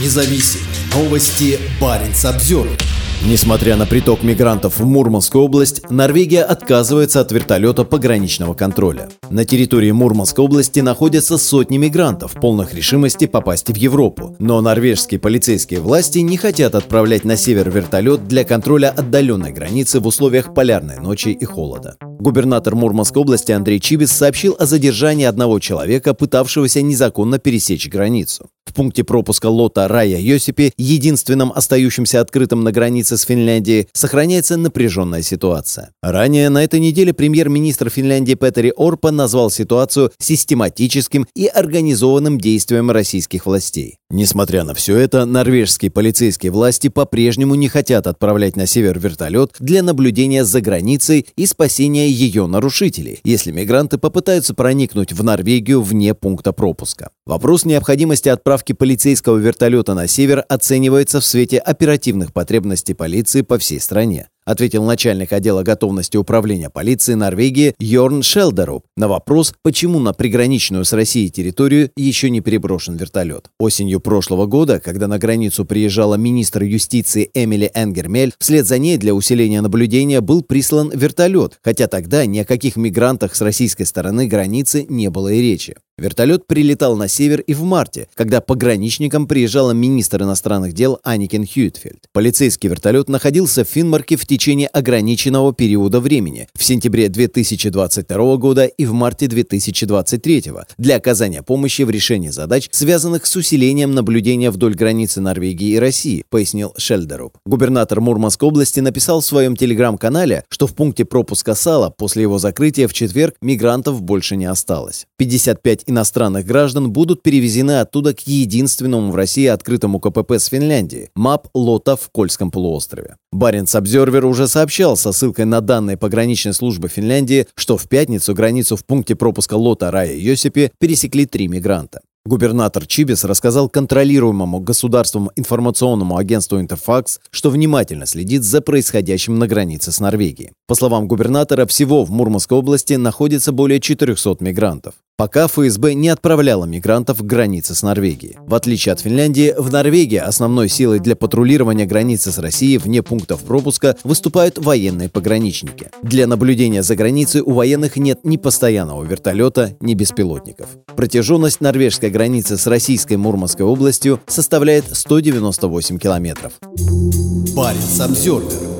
независим. Новости Баренц обзор. Несмотря на приток мигрантов в Мурманскую область, Норвегия отказывается от вертолета пограничного контроля. На территории Мурманской области находятся сотни мигрантов, полных решимости попасть в Европу. Но норвежские полицейские власти не хотят отправлять на север вертолет для контроля отдаленной границы в условиях полярной ночи и холода. Губернатор Мурманской области Андрей Чибис сообщил о задержании одного человека, пытавшегося незаконно пересечь границу. Пункте пропуска лота Рая Йосипи, единственном остающемся открытым на границе с Финляндией, сохраняется напряженная ситуация. Ранее на этой неделе премьер-министр Финляндии Петери Орпа назвал ситуацию систематическим и организованным действием российских властей. Несмотря на все это, норвежские полицейские власти по-прежнему не хотят отправлять на север вертолет для наблюдения за границей и спасения ее нарушителей, если мигранты попытаются проникнуть в Норвегию вне пункта пропуска. Вопрос необходимости отправки полицейского вертолета на север оценивается в свете оперативных потребностей полиции по всей стране ответил начальник отдела готовности управления полиции Норвегии Йорн Шелдеруп на вопрос, почему на приграничную с Россией территорию еще не переброшен вертолет. Осенью прошлого года, когда на границу приезжала министр юстиции Эмили Энгермель, вслед за ней для усиления наблюдения был прислан вертолет, хотя тогда ни о каких мигрантах с российской стороны границы не было и речи. Вертолет прилетал на север и в марте, когда пограничникам приезжала министр иностранных дел Аникин Хьюитфельд. Полицейский вертолет находился в Финмарке в течение ограниченного периода времени в сентябре 2022 года и в марте 2023 для оказания помощи в решении задач, связанных с усилением наблюдения вдоль границы Норвегии и России, пояснил Шельдеруп. Губернатор Мурманской области написал в своем телеграм-канале, что в пункте пропуска Сала после его закрытия в четверг мигрантов больше не осталось. 55 иностранных граждан будут перевезены оттуда к единственному в России открытому КПП с Финляндии – МАП Лота в Кольском полуострове. Баренц Обзервер уже сообщал со ссылкой на данные пограничной службы Финляндии, что в пятницу границу в пункте пропуска Лота Рая Йосипи пересекли три мигранта. Губернатор Чибис рассказал контролируемому государством информационному агентству «Интерфакс», что внимательно следит за происходящим на границе с Норвегией. По словам губернатора, всего в Мурманской области находится более 400 мигрантов. Пока ФСБ не отправляла мигрантов к границе с Норвегией. В отличие от Финляндии, в Норвегии основной силой для патрулирования границы с Россией вне пунктов пропуска выступают военные пограничники. Для наблюдения за границей у военных нет ни постоянного вертолета, ни беспилотников. Протяженность норвежской границы с российской Мурманской областью составляет 198 километров. Баренц обзервер